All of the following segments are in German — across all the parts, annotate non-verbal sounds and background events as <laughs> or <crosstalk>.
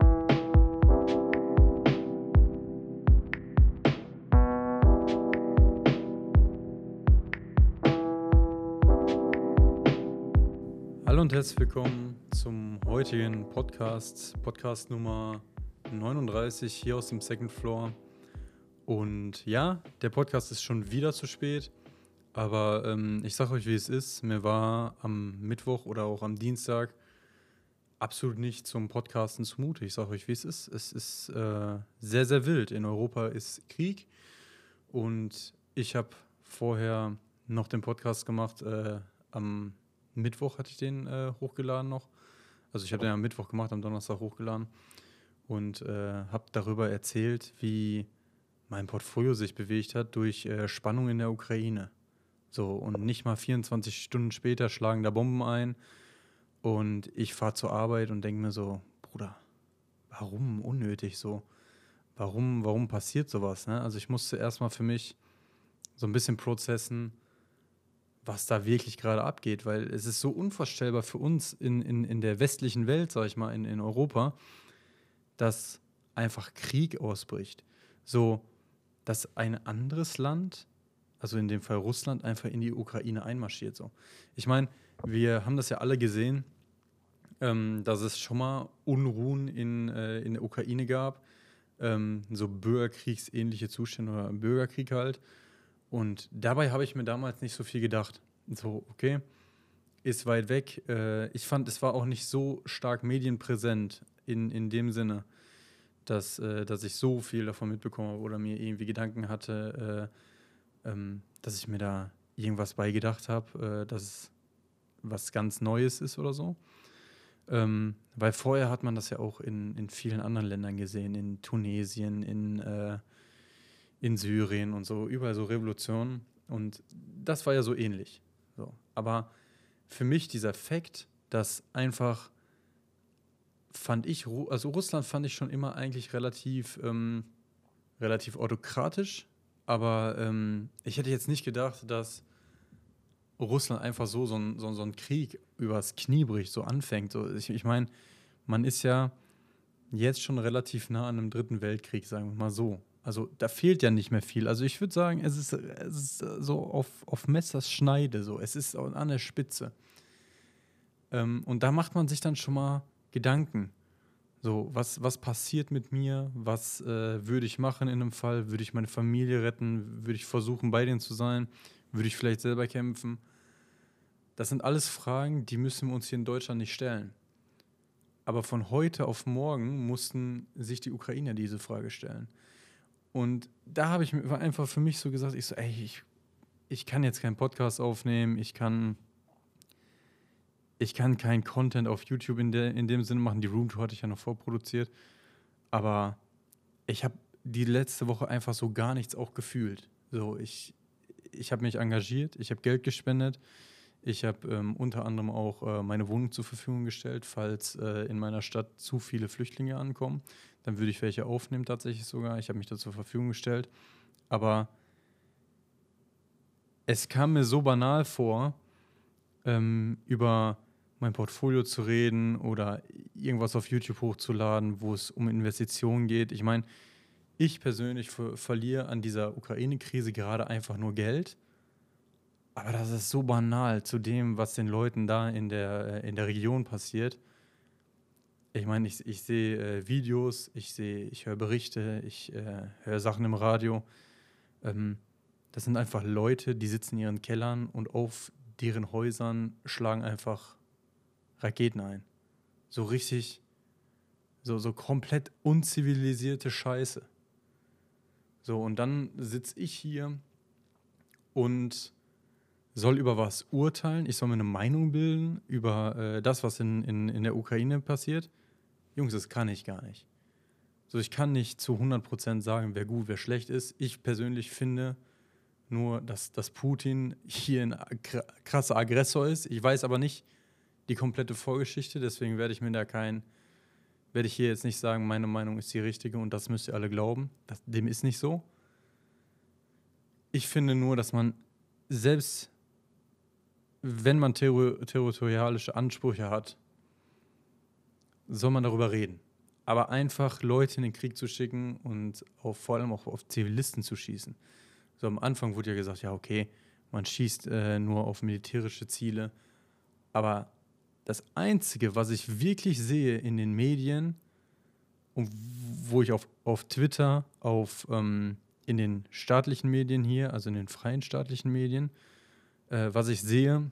Hallo und herzlich willkommen zum heutigen Podcast, Podcast Nummer 39 hier aus dem Second Floor. Und ja, der Podcast ist schon wieder zu spät, aber ähm, ich sage euch, wie es ist. Mir war am Mittwoch oder auch am Dienstag absolut nicht zum Podcasten zumute. Ich sage euch, wie es ist. Es ist äh, sehr, sehr wild. In Europa ist Krieg und ich habe vorher noch den Podcast gemacht äh, am Mittwoch hatte ich den äh, hochgeladen noch. Also ich habe den am Mittwoch gemacht, am Donnerstag hochgeladen und äh, habe darüber erzählt, wie mein Portfolio sich bewegt hat durch äh, Spannung in der Ukraine. So, und nicht mal 24 Stunden später schlagen da Bomben ein und ich fahre zur Arbeit und denke mir so, Bruder, warum unnötig so? Warum, warum passiert sowas? Ne? Also ich musste erstmal für mich so ein bisschen prozessen, was da wirklich gerade abgeht, weil es ist so unvorstellbar für uns in, in, in der westlichen Welt, sag ich mal, in, in Europa, dass einfach Krieg ausbricht. So, dass ein anderes Land, also in dem Fall Russland, einfach in die Ukraine einmarschiert. So. Ich meine, wir haben das ja alle gesehen, ähm, dass es schon mal Unruhen in, äh, in der Ukraine gab, ähm, so bürgerkriegsähnliche Zustände oder Bürgerkrieg halt. Und dabei habe ich mir damals nicht so viel gedacht. So, okay, ist weit weg. Äh, ich fand, es war auch nicht so stark medienpräsent in, in dem Sinne, dass, äh, dass ich so viel davon mitbekomme oder mir irgendwie Gedanken hatte, äh, ähm, dass ich mir da irgendwas beigedacht habe, äh, dass es was ganz Neues ist oder so. Ähm, weil vorher hat man das ja auch in, in vielen anderen Ländern gesehen, in Tunesien, in äh, in Syrien und so, überall so Revolutionen. Und das war ja so ähnlich. So. Aber für mich dieser Fakt, dass einfach fand ich, also Russland fand ich schon immer eigentlich relativ, ähm, relativ autokratisch, aber ähm, ich hätte jetzt nicht gedacht, dass Russland einfach so so ein, so, so ein Krieg übers Knie bricht, so anfängt. So, ich ich meine, man ist ja jetzt schon relativ nah an einem dritten Weltkrieg, sagen wir mal so. Also da fehlt ja nicht mehr viel. Also ich würde sagen, es ist, es ist so auf, auf Messers Schneide, so. Es ist an der Spitze. Ähm, und da macht man sich dann schon mal Gedanken. So, was, was passiert mit mir? Was äh, würde ich machen in einem Fall? Würde ich meine Familie retten? Würde ich versuchen, bei denen zu sein? Würde ich vielleicht selber kämpfen? Das sind alles Fragen, die müssen wir uns hier in Deutschland nicht stellen. Aber von heute auf morgen mussten sich die Ukrainer diese Frage stellen. Und da habe ich mir einfach für mich so gesagt, ich so, ey, ich, ich kann jetzt keinen Podcast aufnehmen, ich kann, ich kann keinen Content auf YouTube in, der, in dem Sinne machen. Die Roomtour hatte ich ja noch vorproduziert. Aber ich habe die letzte Woche einfach so gar nichts auch gefühlt. So, ich, ich habe mich engagiert, ich habe Geld gespendet, ich habe ähm, unter anderem auch äh, meine Wohnung zur Verfügung gestellt, falls äh, in meiner Stadt zu viele Flüchtlinge ankommen. Dann würde ich welche aufnehmen tatsächlich sogar. Ich habe mich da zur Verfügung gestellt. Aber es kam mir so banal vor, ähm, über mein Portfolio zu reden oder irgendwas auf YouTube hochzuladen, wo es um Investitionen geht. Ich meine, ich persönlich ver verliere an dieser Ukraine-Krise gerade einfach nur Geld aber das ist so banal zu dem, was den Leuten da in der, äh, in der Region passiert. Ich meine, ich, ich sehe äh, Videos, ich sehe, ich höre Berichte, ich äh, höre Sachen im Radio. Ähm, das sind einfach Leute, die sitzen in ihren Kellern und auf deren Häusern schlagen einfach Raketen ein. So richtig, so, so komplett unzivilisierte Scheiße. So, und dann sitze ich hier und soll über was urteilen, ich soll mir eine Meinung bilden über äh, das, was in, in, in der Ukraine passiert. Jungs, das kann ich gar nicht. So, ich kann nicht zu 100% sagen, wer gut, wer schlecht ist. Ich persönlich finde nur, dass, dass Putin hier ein krasser Aggressor ist. Ich weiß aber nicht die komplette Vorgeschichte, deswegen werde ich mir da kein, werde ich hier jetzt nicht sagen, meine Meinung ist die richtige und das müsst ihr alle glauben. Das, dem ist nicht so. Ich finde nur, dass man selbst wenn man ter territorialische Ansprüche hat, soll man darüber reden. Aber einfach Leute in den Krieg zu schicken und auf, vor allem auch auf Zivilisten zu schießen. So am Anfang wurde ja gesagt, ja, okay, man schießt äh, nur auf militärische Ziele. Aber das Einzige, was ich wirklich sehe in den Medien und wo ich auf, auf Twitter, auf, ähm, in den staatlichen Medien hier, also in den freien staatlichen Medien, äh, was ich sehe,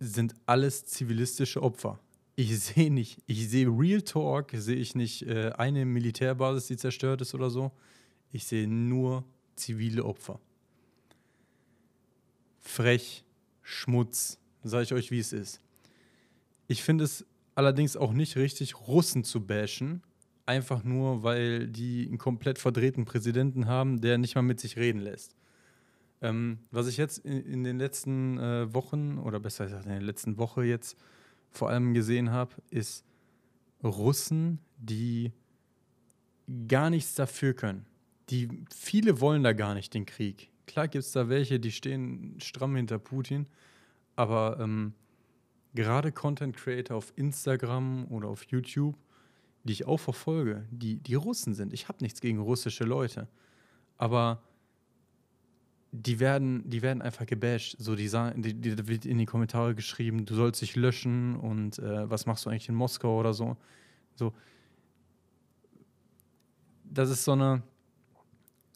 sind alles zivilistische Opfer. Ich <laughs> sehe nicht, ich sehe Real Talk, sehe ich nicht äh, eine Militärbasis, die zerstört ist oder so. Ich sehe nur zivile Opfer. Frech, Schmutz, sage ich euch, wie es ist. Ich finde es allerdings auch nicht richtig, Russen zu bashen, einfach nur, weil die einen komplett verdrehten Präsidenten haben, der nicht mal mit sich reden lässt. Ähm, was ich jetzt in, in den letzten äh, Wochen, oder besser gesagt in der letzten Woche jetzt vor allem gesehen habe, ist Russen, die gar nichts dafür können. Die viele wollen da gar nicht den Krieg. Klar gibt es da welche, die stehen stramm hinter Putin, aber ähm, gerade Content Creator auf Instagram oder auf YouTube, die ich auch verfolge, die, die Russen sind. Ich habe nichts gegen russische Leute, aber die werden, die werden einfach gebasht. So, die die, die wird in die Kommentare geschrieben, du sollst dich löschen und äh, was machst du eigentlich in Moskau oder so. So, das ist so eine,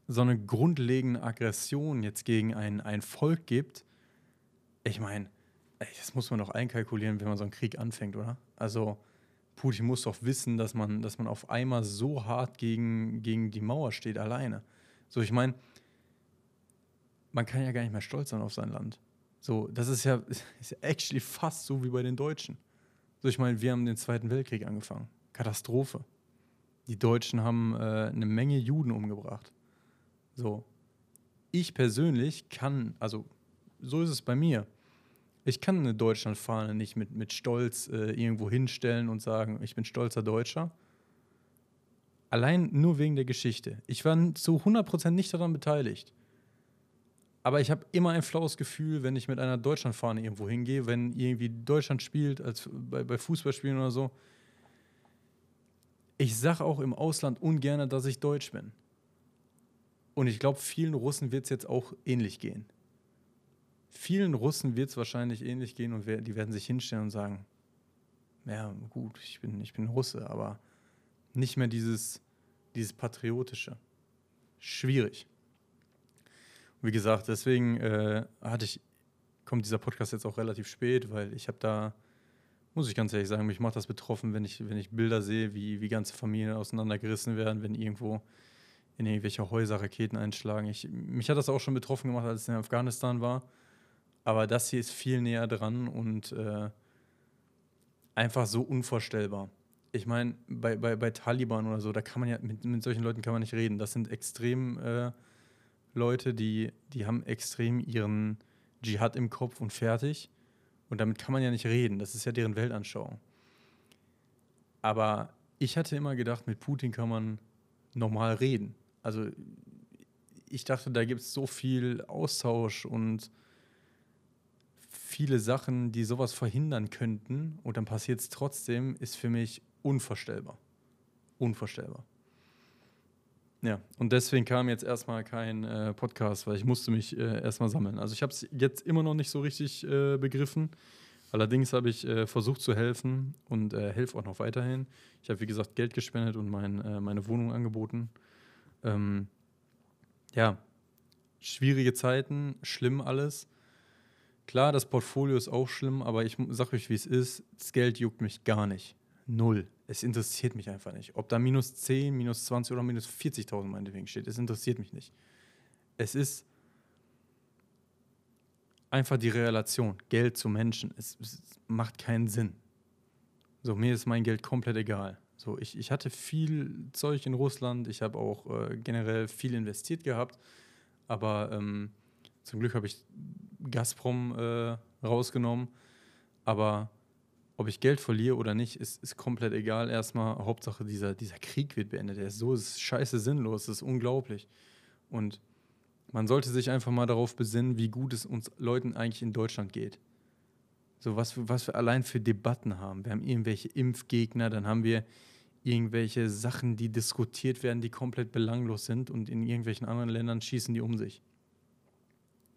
so eine grundlegende Aggression jetzt gegen ein, ein Volk gibt. Ich meine, das muss man doch einkalkulieren, wenn man so einen Krieg anfängt, oder? Also, Putin muss doch wissen, dass man, dass man auf einmal so hart gegen, gegen die Mauer steht, alleine. So, ich meine, man kann ja gar nicht mehr stolz sein auf sein Land. So, das ist ja, <laughs> ist ja actually fast so wie bei den Deutschen. So, ich meine, wir haben den Zweiten Weltkrieg angefangen. Katastrophe. Die Deutschen haben äh, eine Menge Juden umgebracht. So. Ich persönlich kann, also so ist es bei mir. Ich kann eine Deutschlandfahne nicht mit, mit Stolz äh, irgendwo hinstellen und sagen, ich bin stolzer Deutscher. Allein nur wegen der Geschichte. Ich war zu 100% nicht daran beteiligt. Aber ich habe immer ein flaues Gefühl, wenn ich mit einer Deutschlandfahne irgendwo hingehe, wenn irgendwie Deutschland spielt, als bei, bei Fußballspielen oder so. Ich sage auch im Ausland ungern, dass ich Deutsch bin. Und ich glaube, vielen Russen wird es jetzt auch ähnlich gehen. Vielen Russen wird es wahrscheinlich ähnlich gehen und die werden sich hinstellen und sagen, ja gut, ich bin, ich bin Russe, aber nicht mehr dieses, dieses Patriotische. Schwierig. Wie gesagt, deswegen äh, hatte ich, kommt dieser Podcast jetzt auch relativ spät, weil ich habe da, muss ich ganz ehrlich sagen, mich macht das betroffen, wenn ich, wenn ich Bilder sehe, wie, wie ganze Familien auseinandergerissen werden, wenn irgendwo in irgendwelche Häuser Raketen einschlagen. Ich, mich hat das auch schon betroffen gemacht, als es in Afghanistan war. Aber das hier ist viel näher dran und äh, einfach so unvorstellbar. Ich meine, bei, bei, bei Taliban oder so, da kann man ja, mit, mit solchen Leuten kann man nicht reden. Das sind extrem äh, Leute, die, die haben extrem ihren Dschihad im Kopf und fertig. Und damit kann man ja nicht reden. Das ist ja deren Weltanschauung. Aber ich hatte immer gedacht, mit Putin kann man normal reden. Also ich dachte, da gibt es so viel Austausch und viele Sachen, die sowas verhindern könnten. Und dann passiert es trotzdem, ist für mich unvorstellbar. Unvorstellbar. Ja, und deswegen kam jetzt erstmal kein äh, Podcast, weil ich musste mich äh, erstmal sammeln. Also ich habe es jetzt immer noch nicht so richtig äh, begriffen. Allerdings habe ich äh, versucht zu helfen und äh, helfe auch noch weiterhin. Ich habe, wie gesagt, Geld gespendet und mein, äh, meine Wohnung angeboten. Ähm, ja, schwierige Zeiten, schlimm alles. Klar, das Portfolio ist auch schlimm, aber ich sage euch, wie es ist. Das Geld juckt mich gar nicht. Null. Es interessiert mich einfach nicht. Ob da minus 10, minus 20 oder minus 40.000 meinetwegen steht, es interessiert mich nicht. Es ist einfach die Relation, Geld zu Menschen. Es, es macht keinen Sinn. So, mir ist mein Geld komplett egal. So, ich, ich hatte viel Zeug in Russland, ich habe auch äh, generell viel investiert gehabt, aber ähm, zum Glück habe ich Gazprom äh, rausgenommen. Aber ob ich Geld verliere oder nicht, ist, ist komplett egal. Erstmal, Hauptsache, dieser, dieser Krieg wird beendet. Der ist so ist scheiße sinnlos, das ist unglaublich. Und man sollte sich einfach mal darauf besinnen, wie gut es uns Leuten eigentlich in Deutschland geht. So, was, was wir allein für Debatten haben. Wir haben irgendwelche Impfgegner, dann haben wir irgendwelche Sachen, die diskutiert werden, die komplett belanglos sind und in irgendwelchen anderen Ländern schießen die um sich.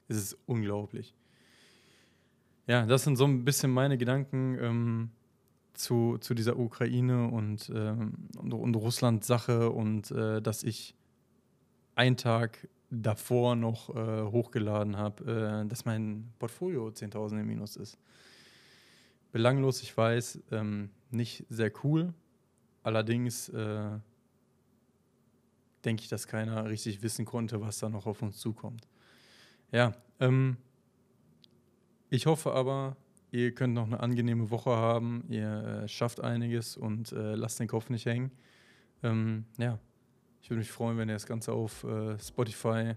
Es ist unglaublich. Ja, das sind so ein bisschen meine Gedanken ähm, zu, zu dieser Ukraine und, ähm, und, und Russland-Sache und äh, dass ich einen Tag davor noch äh, hochgeladen habe, äh, dass mein Portfolio 10.000 im Minus ist. Belanglos, ich weiß, ähm, nicht sehr cool. Allerdings äh, denke ich, dass keiner richtig wissen konnte, was da noch auf uns zukommt. Ja, ähm, ich hoffe aber, ihr könnt noch eine angenehme Woche haben. Ihr äh, schafft einiges und äh, lasst den Kopf nicht hängen. Ähm, ja, ich würde mich freuen, wenn ihr das Ganze auf äh, Spotify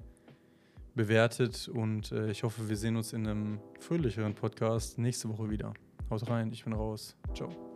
bewertet und äh, ich hoffe, wir sehen uns in einem fröhlicheren Podcast nächste Woche wieder. Haut rein, ich bin raus. Ciao.